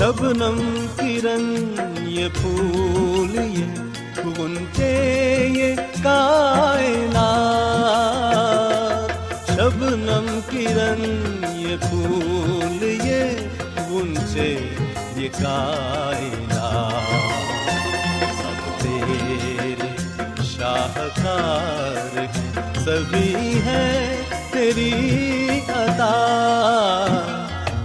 شبنم کرن یہ پھول یہ گنچے یہ کائنا شبنم کرن یہ پھول یہ گنچے یہ کائنات سب تیرے شاہکار سبھی ہے تیری عطا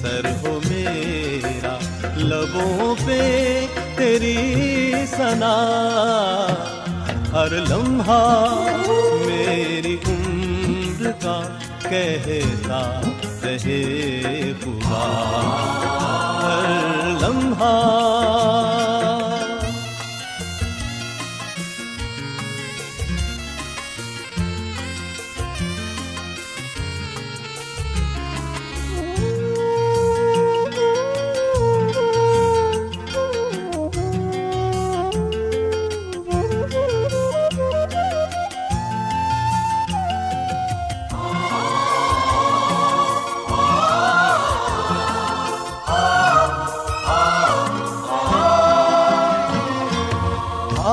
سر ہو میرا، لبوں پہ تیری سنا ہر لمحہ میری عمر کا کہتا رہے خدا ہر لمحہ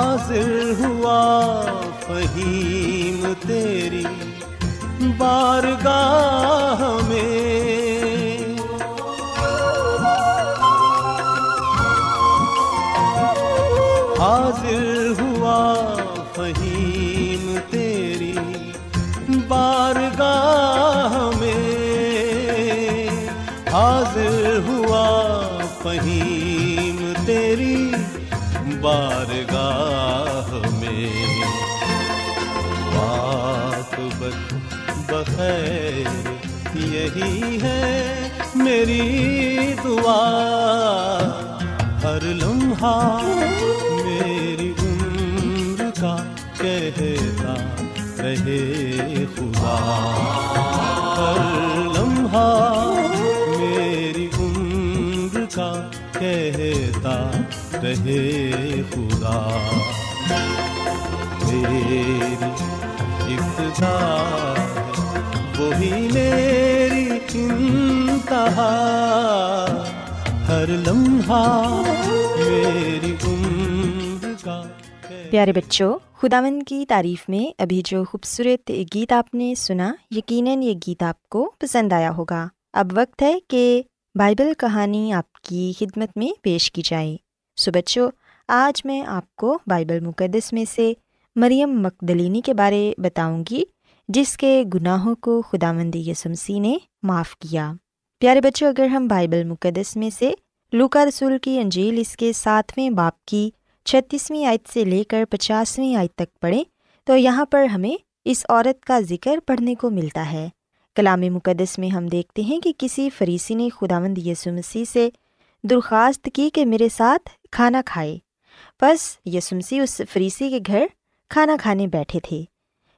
حاضر ہوا فہیم تیری بارگاہ میں بخیر یہی ہے میری دعا۔ ہر لمحہ میری عمر کا کہتا رہے خدا۔ ہر لمحہ میری عمر کا کہتا رہے خدا۔ میری ابتدا وہی میری انتہا۔ ہر لمحہ میری عمر کا پیارے بچوں خداون کی تعریف میں ابھی جو خوبصورت گیت آپ نے سنا، یقیناً یہ گیت آپ کو پسند آیا ہوگا۔ اب وقت ہے کہ بائبل کہانی آپ کی خدمت میں پیش کی جائے۔ سو بچوں، آج میں آپ کو بائبل مقدس میں سے مریم مقدلینی کے بارے بتاؤں گی۔ جس کے گناہوں کو خدا مند یسمسی نے معاف کیا۔ پیارے بچوں، اگر ہم بائبل مقدس میں سے لوکا رسول کی انجیل اس کے ساتویں باپ کی چھتیسویں آیت سے لے کر پچاسویں آیت تک پڑھیں، تو یہاں پر ہمیں اس عورت کا ذکر پڑھنے کو ملتا ہے۔ کلام مقدس میں ہم دیکھتے ہیں کہ کسی فریسی نے خداوند یسو مسیح سے درخواست کی کہ میرے ساتھ کھانا کھائے۔ بس یسمسی اس فریسی کے گھر کھانا کھانے بیٹھے تھے۔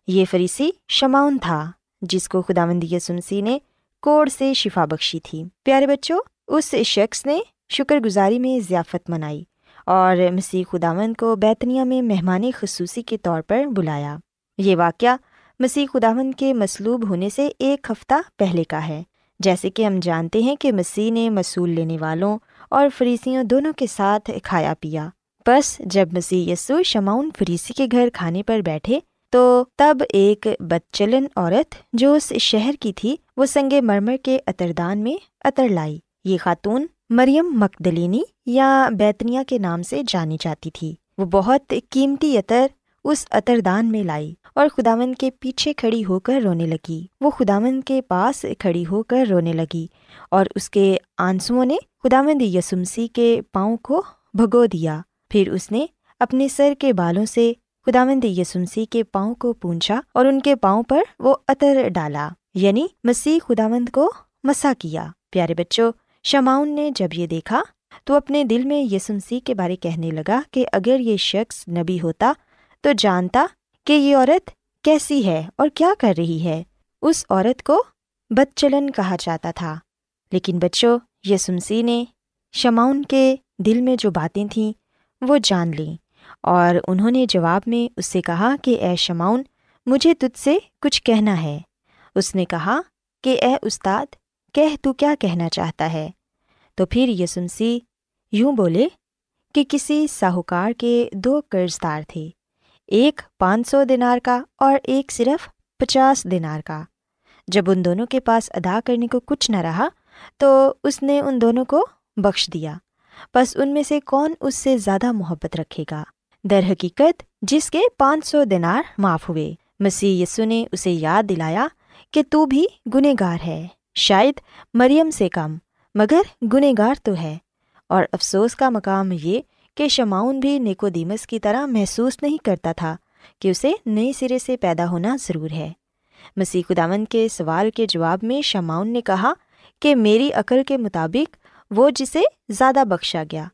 یہ فریسی شماؤن تھا، جس کو خداوند یسمسی نے کوڑ سے شفا بخشی تھی۔ پیارے بچوں، اس شخص نے شکر گزاری میں ضیافت منائی اور مسیح خداوند کو بیتنیا میں مہمان خصوصی کے طور پر بلایا۔ یہ واقعہ مسیح خداوند کے مصلوب ہونے سے ایک ہفتہ پہلے کا ہے۔ جیسے کہ ہم جانتے ہیں کہ مسیح نے مصول لینے والوں اور فریسیوں دونوں کے ساتھ کھایا پیا۔ بس جب مسیح یسو شماؤن فریسی کے گھر کھانے پر بیٹھے تو تب ایک بدچلن عورت جو اس شہر کی تھی، وہ سنگ مرمر کے اتردان میں عطر لائی۔ یہ خاتون مریم مقدلینی یا بیتنیا کے نام سے جانی جاتی تھی۔ وہ بہت قیمتی عطر اس عطردان میں لائی اور خداون کے پیچھے کھڑی ہو کر رونے لگی۔ وہ خداون کے پاس کھڑی ہو کر رونے لگی اور اس کے آنسوؤں نے خداوند یسمسی کے پاؤں کو بھگو دیا۔ پھر اس نے اپنے سر کے بالوں سے خداوند یسمسی کے پاؤں کو پونچھا اور ان کے پاؤں پر وہ عطر ڈالا یعنی مسیح خداوند کو مسا کیا۔ پیارے بچوں شماؤن نے جب یہ دیکھا تو اپنے دل میں یسمسی کے بارے کہنے لگا کہ اگر یہ شخص نبی ہوتا تو جانتا کہ یہ عورت کیسی ہے اور کیا کر رہی ہے۔ اس عورت کو بد چلن کہا جاتا تھا۔ لیکن بچوں یسمسی نے شماؤن کے دل میں جو باتیں تھیں وہ جان لیں۔ اور انہوں نے جواب میں اس سے کہا کہ اے شماؤن مجھے تجھ سے کچھ کہنا ہے۔ اس نے کہا کہ اے استاد، کہہ تو کیا کہنا چاہتا ہے؟ تو پھر یسمسی یوں بولے کہ کسی ساہوکار کے دو قرض دار تھے، ایک پانچ سو دینار کا اور ایک صرف پچاس دینار کا۔ جب ان دونوں کے پاس ادا کرنے کو کچھ نہ رہا، تو اس نے ان دونوں کو بخش دیا۔ بس ان میں سے کون اس سے زیادہ محبت رکھے گا؟ در حقیقت جس کے پانچ سو دینار معاف ہوئے۔ مسیح یسو نے اسے یاد دلایا کہ تو بھی گنہ گار ہے، شاید مریم سے کم، مگر گنہ گار تو ہے۔ اور افسوس کا مقام یہ کہ شماؤن بھی نیکو دیمس کی طرح محسوس نہیں کرتا تھا کہ اسے نئے سرے سے پیدا ہونا ضرور ہے۔ مسیح خداون کے سوال کے جواب میں شماؤن نے کہا کہ میری عقل کے مطابق وہ جسے زیادہ بخشا گیا۔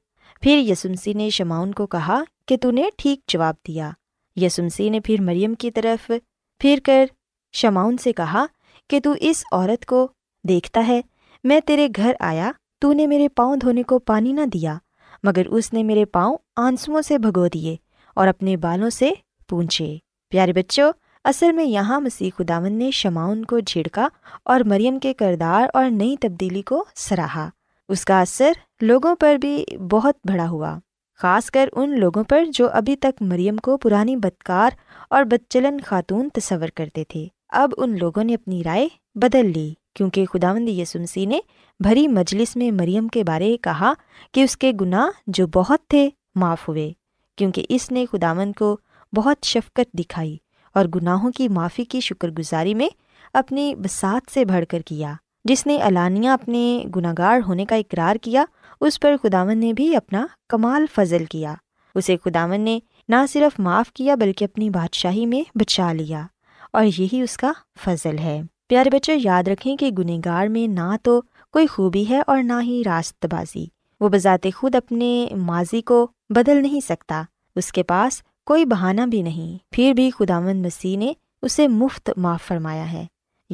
پھر یسمسی نے شماؤن کو کہا کہ تو نے ٹھیک جواب دیا۔ یسمسی نے پھر مریم کی طرف پھر کر شماؤن سے کہا کہ تو اس عورت کو دیکھتا ہے، میں تیرے گھر آیا، تو نے میرے پاؤں دھونے کو پانی نہ دیا، مگر اس نے میرے پاؤں آنسوؤں سے بھگو دیے اور اپنے بالوں سے پونچھے۔ پیارے بچوں، اصل میں یہاں مسیح خداون نے شماؤن کو جھڑکا اور مریم کے کردار اور نئی تبدیلی کو سراہا۔ اس کا اثر لوگوں پر بھی بہت بڑا ہوا، خاص کر ان لوگوں پر جو ابھی تک مریم کو پرانی بدکار اور بدچلن خاتون تصور کرتے تھے۔ اب ان لوگوں نے اپنی رائے بدل لی، کیونکہ خدا مند یسمسی نے بھری مجلس میں مریم کے بارے کہا کہ اس کے گناہ جو بہت تھے معاف ہوئے، کیونکہ اس نے خدا مند کو بہت شفقت دکھائی اور گناہوں کی معافی کی شکر گزاری میں اپنی بسات سے بڑھ کر کیا۔ جس نے علانیہ اپنے گناہ گار ہونے کا اقرار کیا، اس پر خداون نے بھی اپنا کمال فضل کیا۔ اسے خداون نے نہ صرف معاف کیا بلکہ اپنی بادشاہی میں بچا لیا۔ اور یہی اس کا فضل ہے۔ پیارے بچے، یاد رکھیں کہ گنہ گار میں نہ تو کوئی خوبی ہے اور نہ ہی راست بازی۔ وہ بذات خود اپنے ماضی کو بدل نہیں سکتا۔ اس کے پاس کوئی بہانہ بھی نہیں۔ پھر بھی خداون مسیح نے اسے مفت معاف فرمایا ہے۔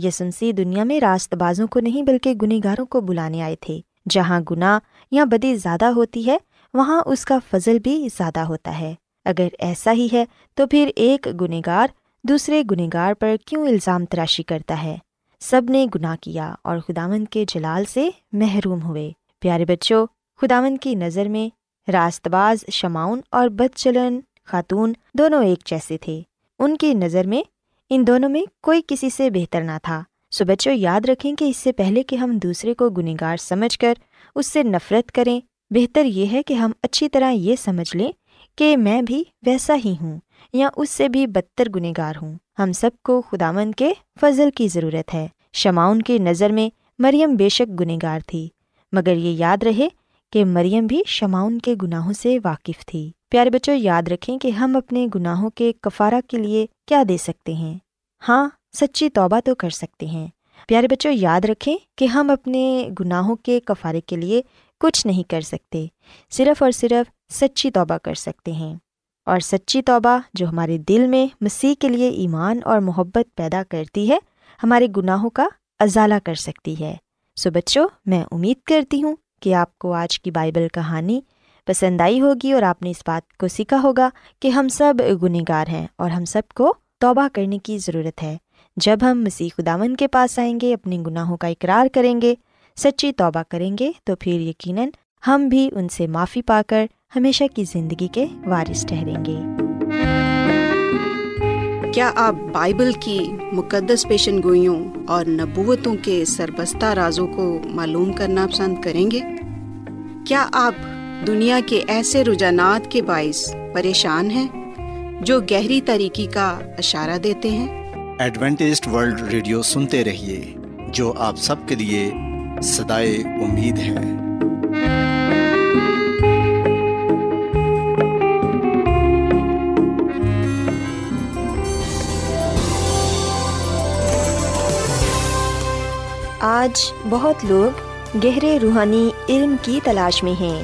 یسمسی دنیا میں راست بازوں کو نہیں بلکہ گنہ گاروں کو بلانے آئے تھے۔ جہاں گناہ یا بدی زیادہ ہوتی ہے، وہاں اس کا فضل بھی زیادہ ہوتا ہے۔ اگر ایسا ہی ہے، تو پھر ایک گنہ گار دوسرے گنہ گار پر کیوں الزام تراشی کرتا ہے؟ سب نے گناہ کیا اور خداون کے جلال سے محروم ہوئے۔ پیارے بچوں خداون کی نظر میں راست باز شماؤن اور بد چلن خاتون دونوں ایک جیسے تھے۔ ان کی نظر میں ان دونوں میں کوئی کسی سے بہتر نہ تھا۔ سو بچوں، یاد رکھیں کہ اس سے پہلے کہ ہم دوسرے کو گنہگار سمجھ کر اس سے نفرت کریں، بہتر یہ ہے کہ ہم اچھی طرح یہ سمجھ لیں کہ میں بھی ویسا ہی ہوں یا اس سے بھی بدتر گنہگار ہوں۔ ہم سب کو خدامن کے فضل کی ضرورت ہے۔ شماؤن کی نظر میں مریم بے شک گنہگار تھی، مگر یہ یاد رہے کہ مریم بھی شماؤن کے گناہوں سے واقف تھی۔ پیارے بچوں، یاد رکھیں کہ ہم اپنے گناہوں کے کفارہ کے لیے کیا دے سکتے ہیں؟ ہاں سچی توبہ تو کر سکتے ہیں۔ پیارے بچوں، یاد رکھیں کہ ہم اپنے گناہوں کے کفارے کے لیے کچھ نہیں کر سکتے، صرف اور صرف سچی توبہ کر سکتے ہیں۔ اور سچی توبہ جو ہمارے دل میں مسیح کے لیے ایمان اور محبت پیدا کرتی ہے، ہمارے گناہوں کا ازالہ کر سکتی ہے۔ سو بچوں، میں امید کرتی ہوں کہ آپ کو آج کی بائبل کہانی پسند آئی ہوگی اور آپ نے اس بات کو سیکھا ہوگا کہ ہم سب گنہگار ہیں اور ہم سب کو توبہ کرنے کی ضرورت ہے۔ جب ہم مسیح خداون کے پاس آئیں گے، اپنے گناہوں کا اقرار کریں گے، سچی توبہ کریں گے، تو پھر یقیناً ہم بھی ان سے معافی پا کر ہمیشہ کی زندگی کے وارث ٹھہریں گے۔ کیا آپ بائبل کی مقدس پیشن گوئیوں اور نبوتوں کے سربستہ رازوں کو معلوم کرنا پسند کریں گے؟ کیا آپ دنیا کے ایسے رجحانات کے باعث پریشان ہیں جو گہری طریقے کا اشارہ دیتے ہیں۔ ایڈوینٹسڈ ورلڈ ریڈیو سنتے رہیے جو آپ سب کے لیے صدائے امید ہے۔ آج بہت لوگ گہرے روحانی علم کی تلاش میں ہیں۔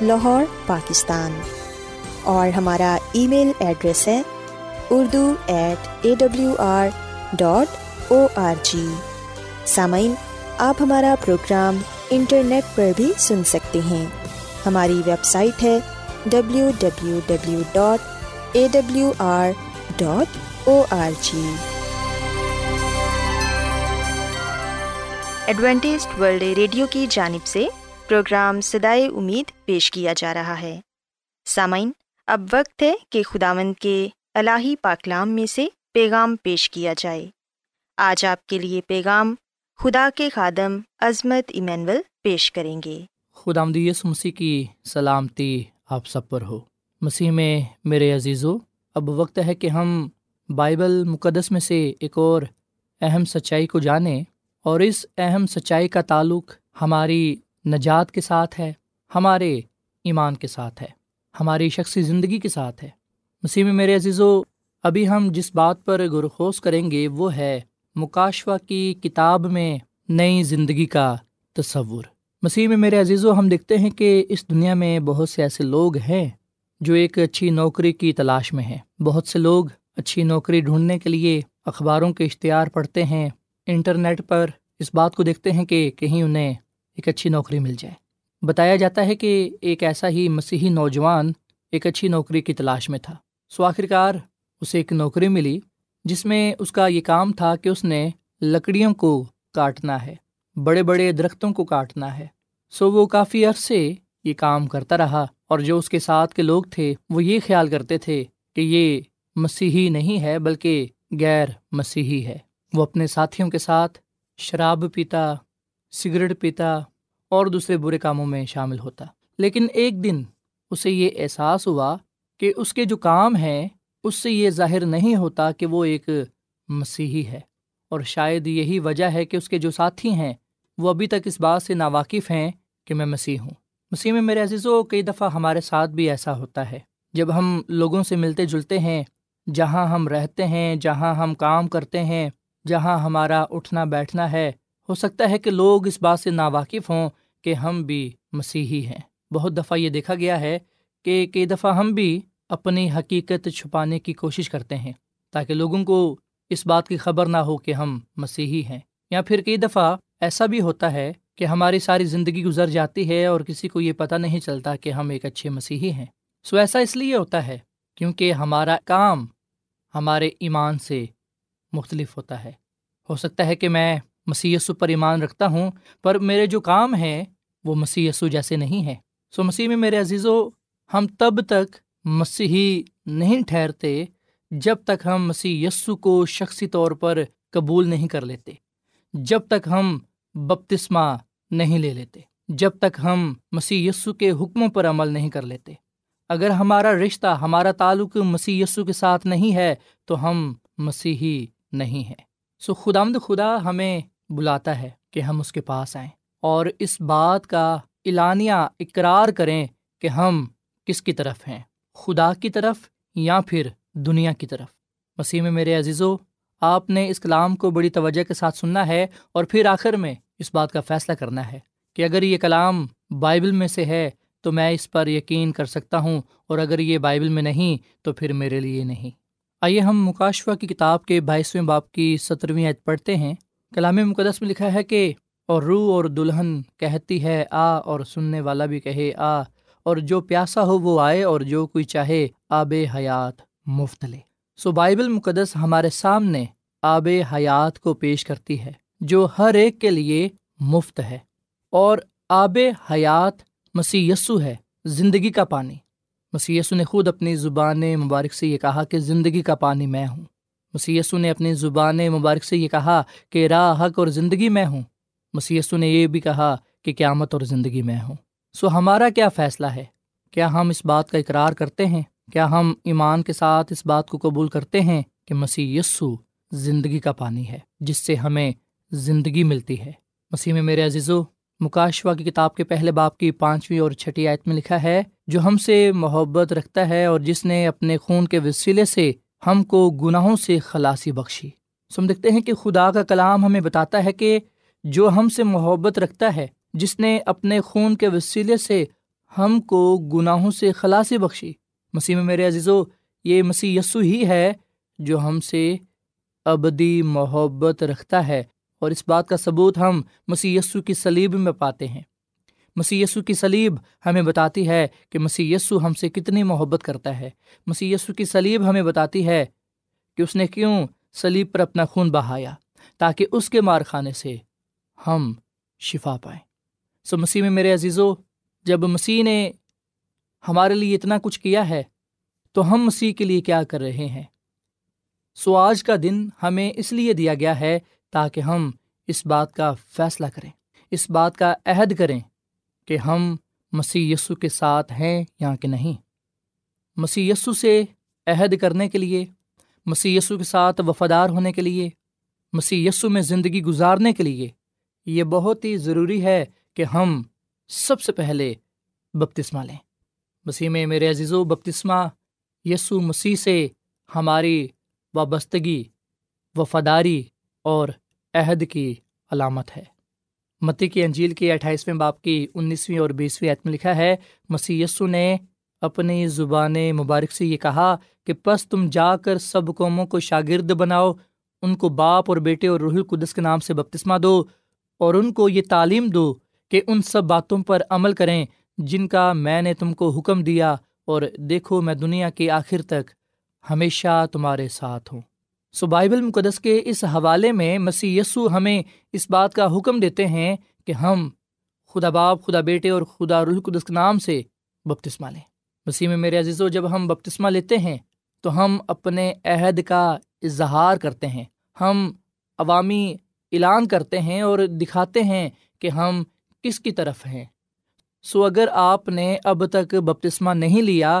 لاہور، پاکستان۔ اور ہمارا ای میل ایڈریس ہے Urdu at A W R dot O R G سامعین، آپ ہمارا پروگرام انٹرنیٹ پر بھی سن سکتے ہیں۔ ہماری ویب سائٹ ہے W W W dot A W R dot O R G Adventist World Radio کی جانب سے پروگرام سدائے امید پیش کیا جا رہا ہے۔ سامعین، اب وقت ہے کہ خداوند کے الہی پاکلام میں سے پیغام پیش کیا جائے۔ آج آپ کے لیے پیغام خدا کے خادم عظمت ایمینول پیش کریں گے۔ خدا مدیس مسیح کی سلامتی آپ سب پر ہو۔ مسیح میں میرے عزیزو، اب وقت ہے کہ ہم بائبل مقدس میں سے ایک اور اہم سچائی کو جانیں اور اس اہم سچائی کا تعلق ہماری نجات کے ساتھ ہے، ہمارے ایمان کے ساتھ ہے، ہماری شخصی زندگی کے ساتھ ہے۔ مسیح میں میرے عزیز و ابھی ہم جس بات پر گرخوز کریں گے وہ ہے مکاشوہ کی کتاب میں نئی زندگی کا تصور۔ مسیح میں میرے عزیز و ہم دیکھتے ہیں کہ اس دنیا میں بہت سے ایسے لوگ ہیں جو ایک اچھی نوکری کی تلاش میں ہے بہت سے لوگ اچھی نوکری ڈھونڈنے کے لیے اخباروں کے اشتہار پڑھتے ہیں، انٹرنیٹ پر اس بات کو دیکھتے ہیں کہ کہیں انہیں ایک اچھی نوکری مل جائے۔ بتایا جاتا ہے کہ ایک ایسا ہی مسیحی نوجوان ایک اچھی نوکری کی تلاش میں تھا۔ سو آخر کار اسے ایک نوکری ملی جس میں اس کا یہ کام تھا کہ اس نے لکڑیوں کو کاٹنا ہے، بڑے بڑے درختوں کو کاٹنا ہے۔ سو وہ کافی عرصے یہ کام کرتا رہا اور جو اس کے ساتھ کے لوگ تھے وہ یہ خیال کرتے تھے کہ یہ مسیحی نہیں ہے بلکہ غیر مسیحی ہے۔ وہ اپنے ساتھیوں کے ساتھ شراب پیتا سگریٹ پیتا اور دوسرے برے کاموں میں شامل ہوتا۔ لیکن ایک دن اسے یہ احساس ہوا کہ اس کے جو کام ہیں، اس سے یہ ظاہر نہیں ہوتا کہ وہ ایک مسیحی ہے۔ اور شاید یہی وجہ ہے کہ اس کے جو ساتھی ہیں، وہ ابھی تک اس بات سے ناواقف ہیں کہ میں مسیح ہوں۔ مسیح میں میرے عزیز و کئی دفعہ ہمارے ساتھ بھی ایسا ہوتا ہے۔ جب ہم لوگوں سے ملتے جلتے ہیں، جہاں ہم رہتے ہیں، جہاں ہم کام کرتے ہیں، جہاں ہمارا اٹھنا بیٹھنا ہے ہو سکتا ہے کہ لوگ اس بات سے ناواقف ہوں کہ ہم بھی مسیحی ہیں۔ بہت دفعہ یہ دیکھا گیا ہے کہ کئی دفعہ ہم بھی اپنی حقیقت چھپانے کی کوشش کرتے ہیں تاکہ لوگوں کو اس بات کی خبر نہ ہو کہ ہم مسیحی ہیں۔ یا پھر کئی دفعہ ایسا بھی ہوتا ہے کہ ہماری ساری زندگی گزر جاتی ہے اور کسی کو یہ پتہ نہیں چلتا کہ ہم ایک اچھے مسیحی ہیں۔ سو ایسا اس لیے ہوتا ہے کیونکہ ہمارا کام ہمارے ایمان سے مختلف ہوتا ہے۔ ہو سکتا ہے کہ میں مسی پر ایمان رکھتا ہوں، پر میرے جو کام ہیں وہ مسی جیسے نہیں ہیں۔ سو مسیح میں میرے عزیز و ہم تب تک مسیحی نہیں ٹھہرتے جب تک ہم مسیح یسو کو شخصی طور پر قبول نہیں کر لیتے، جب تک ہم بپتسمہ نہیں لے لیتے، جب تک ہم مسیح یسو کے حکموں پر عمل نہیں کر لیتے۔ اگر ہمارا رشتہ، ہمارا تعلق مسیح یسو کے ساتھ نہیں ہے، تو ہم مسیحی نہیں ہیں۔ سو خدا مد خدا ہمیں بلاتا ہے کہ ہم اس کے پاس آئیں اور اس بات کا اعلانیہ اقرار کریں کہ ہم کس کی طرف ہیں، خدا کی طرف یا پھر دنیا کی طرف۔ مسیح میں میرے عزیز و آپ نے اس کلام کو بڑی توجہ کے ساتھ سننا ہے اور پھر آخر میں اس بات کا فیصلہ کرنا ہے کہ اگر یہ کلام بائبل میں سے ہے تو میں اس پر یقین کر سکتا ہوں اور اگر یہ بائبل میں نہیں تو پھر میرے لیے نہیں۔ آئیے ہم مکاشفہ کی کتاب کے بائیسویں باپ کی سترویں عید پڑھتے ہیں۔ کلام مقدس میں لکھا ہے کہ، اور روح اور دلہن کہتی ہے، آ، اور سننے والا بھی کہے، آ، اور جو پیاسا ہو وہ آئے، اور جو کوئی چاہے، آب حیات مفت لے سو بائبل مقدس ہمارے سامنے آب حیات کو پیش کرتی ہے، جو ہر ایک کے لیے مفت ہے۔ اور آب حیات مسی یسو ہے، زندگی کا پانی۔ مسی یسو نے خود اپنی زبان مبارک سے یہ کہا کہ زندگی کا پانی میں ہوں۔ مسی یسو نے اپنی زبان مبارک سے یہ کہا کہ راہ حق اور زندگی میں ہوں۔ مسی یسو نے یہ بھی کہا کہ قیامت اور زندگی میں ہوں۔ سو ہمارا کیا فیصلہ ہے؟ کیا ہم اس بات کا اقرار کرتے ہیں؟ کیا ہم ایمان کے ساتھ اس بات کو قبول کرتے ہیں کہ مسیح یسو زندگی کا پانی ہے، جس سے ہمیں زندگی ملتی ہے؟ مسیح میں میرے عزیز و مکاشوا کی کتاب کے پہلے باپ کی پانچویں اور چھٹی آیت میں لکھا ہے، جو ہم سے محبت رکھتا ہے اور جس نے اپنے خون کے وسیلے سے ہم کو گناہوں سے خلاصی بخشی۔ سم دیکھتے ہیں کہ خدا کا کلام ہمیں بتاتا ہے کہ جو ہم سے محبت رکھتا ہے، جس نے اپنے خون کے وسیلے سے ہم کو گناہوں سے خلاصی بخشی۔ مسیح میں میرے عزیز و یہ مسیح یسو ہی ہے جو ہم سے ابدی محبت رکھتا ہے۔ اور اس بات کا ثبوت ہم مسی یسو کی سلیب میں پاتے ہیں۔ مسی یسو کی سلیب ہمیں بتاتی ہے کہ مسی یسو ہم سے کتنی محبت کرتا ہے۔ مسی یسو کی سلیب ہمیں بتاتی ہے کہ اس نے کیوں سلیب پر اپنا خون بہایا تاکہ اس کے مار خانے سے ہم شفا پائیں۔ سو مسیح میں میرے عزیزو، جب مسیح نے ہمارے لیے اتنا کچھ کیا ہے، تو ہم مسیح کے لیے کیا کر رہے ہیں؟ سو آج کا دن ہمیں اس لیے دیا گیا ہے تاکہ ہم اس بات کا فیصلہ کریں، اس بات کا عہد کریں کہ ہم مسیح یسو کے ساتھ ہیں یا کہ نہیں۔ مسیح یسو سے عہد کرنے کے لیے، مسیح یسو کے ساتھ وفادار ہونے کے لیے، مسیح یسو میں زندگی گزارنے کے لیے یہ بہت ہی ضروری ہے کہ ہم سب سے پہلے بپتسمہ لیں۔ مسیح میں میرے عزیز و بپتسمہ یسو مسیح سے ہماری وابستگی، وفاداری اور عہد کی علامت ہے۔ متی کی انجیل کی اٹھائیسویں باپ کی انیسویں اور بیسویں عتم لکھا ہے مسی یسو نے اپنی زبان مبارک سے یہ کہا کہ پس تم جا کر سب قوموں کو شاگرد بناؤ، ان کو باپ اور بیٹے اور رحل القدس کے نام سے بپتسمہ دو اور ان کو یہ تعلیم دو کہ ان سب باتوں پر عمل کریں جن کا میں نے تم کو حکم دیا اور دیکھو میں دنیا کے آخر تک ہمیشہ تمہارے ساتھ ہوں۔ سو بائبل مقدس کے اس حوالے میں مسی یسو ہمیں اس بات کا حکم دیتے ہیں کہ ہم خدا باپ، خدا بیٹے اور خدا رح القدس کے نام سے بپتسمہ لیں۔ مسیح میں میرے عزیز و جب ہم بپتسمہ لیتے ہیں تو ہم اپنے عہد کا اظہار کرتے ہیں۔ ہم عوامی اعلان کرتے ہیں اور دکھاتے ہیں کہ ہم کس کی طرف ہیں۔ سو اگر آپ نے اب تک بپتسمہ نہیں لیا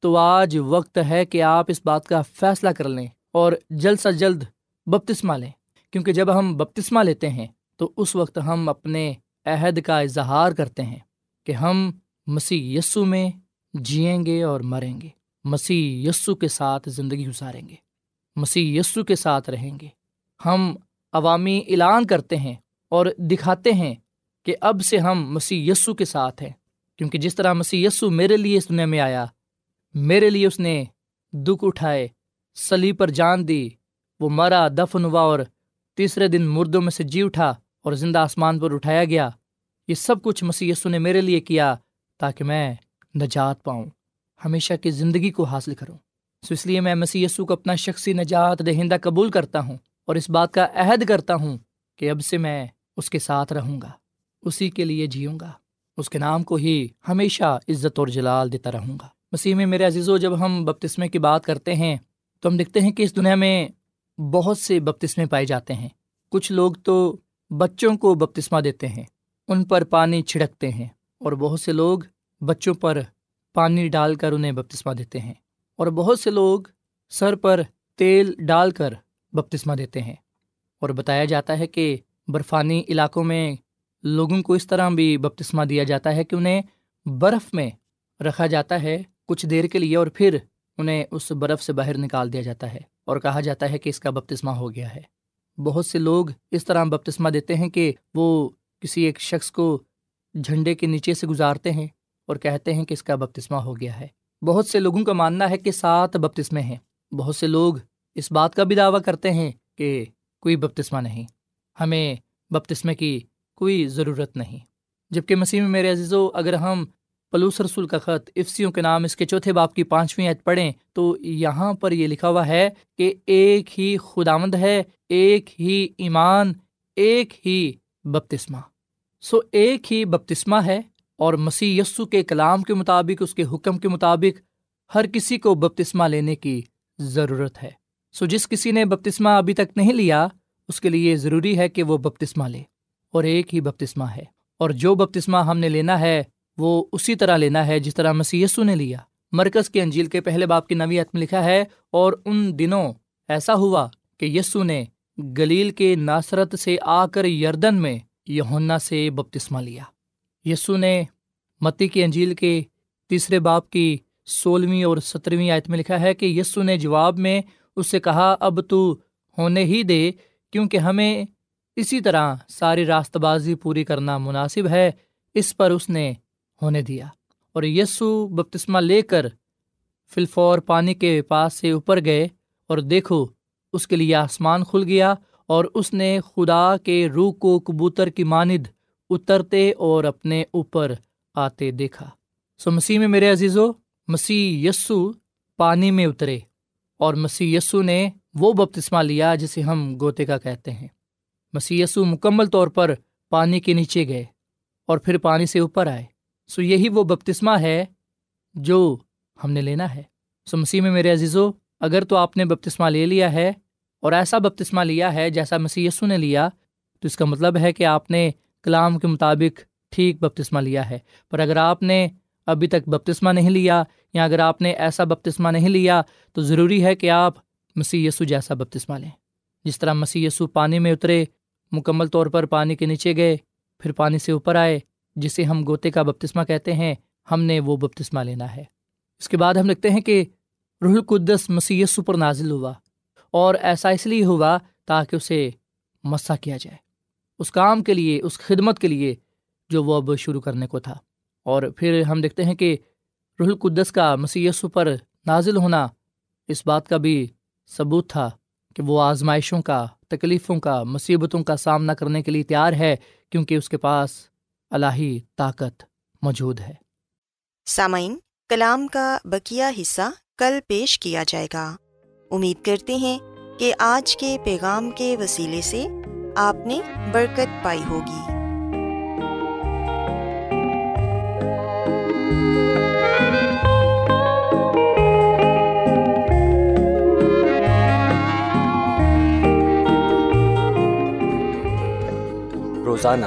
تو آج وقت ہے کہ آپ اس بات کا فیصلہ کر لیں۔ اور جلد سے جلد بپتسمہ لیں۔ کیونکہ جب ہم بپتسمہ لیتے ہیں، تو اس وقت ہم اپنے عہد کا اظہار کرتے ہیں کہ ہم مسیح یسو میں جئیں گے اور مریں گے۔ مسیح یسو کے ساتھ زندگی گزاریں گے۔ مسیح یسو کے ساتھ رہیں گے۔ ہم عوامی اعلان کرتے ہیں اور دکھاتے ہیں کہ اب سے ہم مسیح یسو کے ساتھ ہیں۔ کیونکہ جس طرح مسیح یسو میرے لیے اس دنیا میں آیا، میرے لیے اس نے دکھ اٹھائے سلی پر جان دی، وہ مرا، دفن ہوا اور تیسرے دن مردوں میں سے جی اٹھا اور زندہ آسمان پر اٹھایا گیا۔ یہ سب کچھ مسی یسو نے میرے لیے کیا تاکہ میں نجات پاؤں۔ ہمیشہ کی زندگی کو حاصل کروں۔ سو اس لیے میں مسی یسو کو اپنا شخصی نجات دہندہ قبول کرتا ہوں اور اس بات کا عہد کرتا ہوں کہ اب سے میں اس کے ساتھ رہوں گا، اسی کے لیے جیوں گا۔ اس کے نام کو ہی ہمیشہ عزت اور جلال دیتا رہوں گا۔ مسیح میں میرے عزیز و جب ہم بپتسمے کی بات کرتے ہیں تو ہم دیکھتے ہیں کہ اس دنیا میں بہت سے بپتسمے پائے جاتے ہیں۔ کچھ لوگ تو بچوں کو بپتسمہ دیتے ہیں، ان پر پانی چھڑکتے ہیں اور بہت سے لوگ بچوں پر پانی ڈال کر انہیں بپتسمہ دیتے ہیں۔ اور بہت سے لوگ سر پر تیل ڈال کر بپتسمہ دیتے ہیں۔ اور بتایا جاتا ہے کہ برفانی علاقوں میں لوگوں کو اس طرح بھی بپتسمہ دیا جاتا ہے کہ انہیں برف میں رکھا جاتا ہے کچھ دیر کے لیے اور پھر انہیں اس برف سے باہر نکال دیا جاتا ہے اور کہا جاتا ہے کہ اس کا بپتسمہ ہو گیا ہے۔ بہت سے لوگ اس طرح بپتسمہ دیتے ہیں کہ وہ کسی ایک شخص کو جھنڈے کے نیچے سے گزارتے ہیں اور کہتے ہیں کہ اس کا بپتسمہ ہو گیا ہے۔ بہت سے لوگوں کا ماننا ہے کہ سات بپتسمے ہیں۔ بہت سے لوگ اس بات کا بھی دعویٰ کرتے ہیں کہ کوئی بپتسمہ نہیں۔ ہمیں بپتسمے کی کوئی ضرورت نہیں۔ جبکہ مسیح میں میرے عزیز و اگر ہم پلوس رسول کا خط۔ افسیوں کے نام اس کے چوتھے باپ کی پانچویں عید پڑھیں تو یہاں پر یہ لکھا ہوا ہے کہ ایک ہی خداوند ہے، ایک ہی ایمان، ایک ہی بپتسمہ۔ سو ایک ہی بپتسمہ ہے اور مسیح یسو کے کلام کے مطابق، اس کے حکم کے مطابق ہر کسی کو بپتسمہ لینے کی ضرورت ہے۔ سو جس کسی نے بپتسمہ ابھی تک نہیں لیا، اس کے لیے ضروری ہے کہ وہ بپتسمہ لے۔ اور ایک ہی بپتسمہ ہے۔ اور جو بپتسمہ ہم نے لینا ہے وہ اسی طرح لینا ہے جس طرح مسی یسو نے لیا۔ مرکز کے انجیل کے پہلے باپ کی نویت میں لکھا ہے، اور ان دنوں ایسا ہوا کہ یسو نے گلیل کے ناصرت سے آ کر یردن میں یونا سے بپتسمہ لیا۔ یسو نے متی کی انجیل کے تیسرے باپ کی سولہویں اور سترویں آیت میں لکھا ہے کہ یسو نے جواب میں اس سے کہا، اب تو ہونے ہی دے، کیونکہ ہمیں اسی طرح ساری راست بازی پوری کرنا مناسب ہے۔ اس پر اس نے ہونے دیا۔ اور یسو بپتسمہ لے کر فلفور پانی کے پاس سے اوپر گئے اور دیکھو، اس کے لیے آسمان کھل گیا اور اس نے خدا کے روح کو کبوتر کی ماند اترتے اور اپنے اوپر آتے دیکھا۔ سو مسیح میں میرے عزیز و مسیح یسو پانی میں اترے اور مسیح یسو نے وہ بپتسمہ لیا جسے ہم گوتے کا کہتے ہیں۔ مسی مکمل طور پر پانی کے نیچے گئے اور پھر پانی سے اوپر آئے۔ سو یہی وہ بپتسمہ ہے جو ہم نے لینا ہے۔ سو مسیح میں میرے عزیزو، اگر تو آپ نے بپتسمہ لے لیا ہے اور ایسا بپتسمہ لیا ہے جیسا مسی یسو نے لیا، تو اس کا مطلب ہے کہ آپ نے کلام کے مطابق ٹھیک بپتسمہ لیا ہے۔ پر اگر آپ نے ابھی تک بپتسمہ نہیں لیا یا اگر آپ نے ایسا بپتسمہ نہیں لیا، تو ضروری ہے کہ آپ مسی یسو جیسا بپتسمہ لیں۔ جس طرح مسی یسو پانی میں اترے، مکمل طور پر پانی کے نیچے گئے، پھر پانی سے اوپر آئے جسے ہم گوتے کا بپتسمہ کہتے ہیں، ہم نے وہ بپتسمہ لینا ہے۔ اس کے بعد ہم لکھتے ہیں کہ روح القدس مسی پر نازل ہوا اور ایسا اس لیے ہوا تاکہ اسے مسا کیا جائے۔ اس کام کے لیے، اس خدمت کے لیے جو وہ اب شروع کرنے کو تھا۔ اور پھر ہم دیکھتے ہیں کہ رح القدس کا مسیسو پر نازل ہونا اس بات کا بھی ثبوت تھا کہ وہ آزمائشوں کا، تکلیفوں کا، مصیبتوں کا سامنا کرنے کے لیے تیار ہے، کیونکہ اس کے پاس الہی طاقت موجود ہے۔ سامعین کلام کا بکیا حصہ کل پیش کیا جائے گا۔ امید کرتے ہیں کہ آج کے پیغام کے وسیلے سے آپ نے برکت پائی ہوگی۔ روزانہ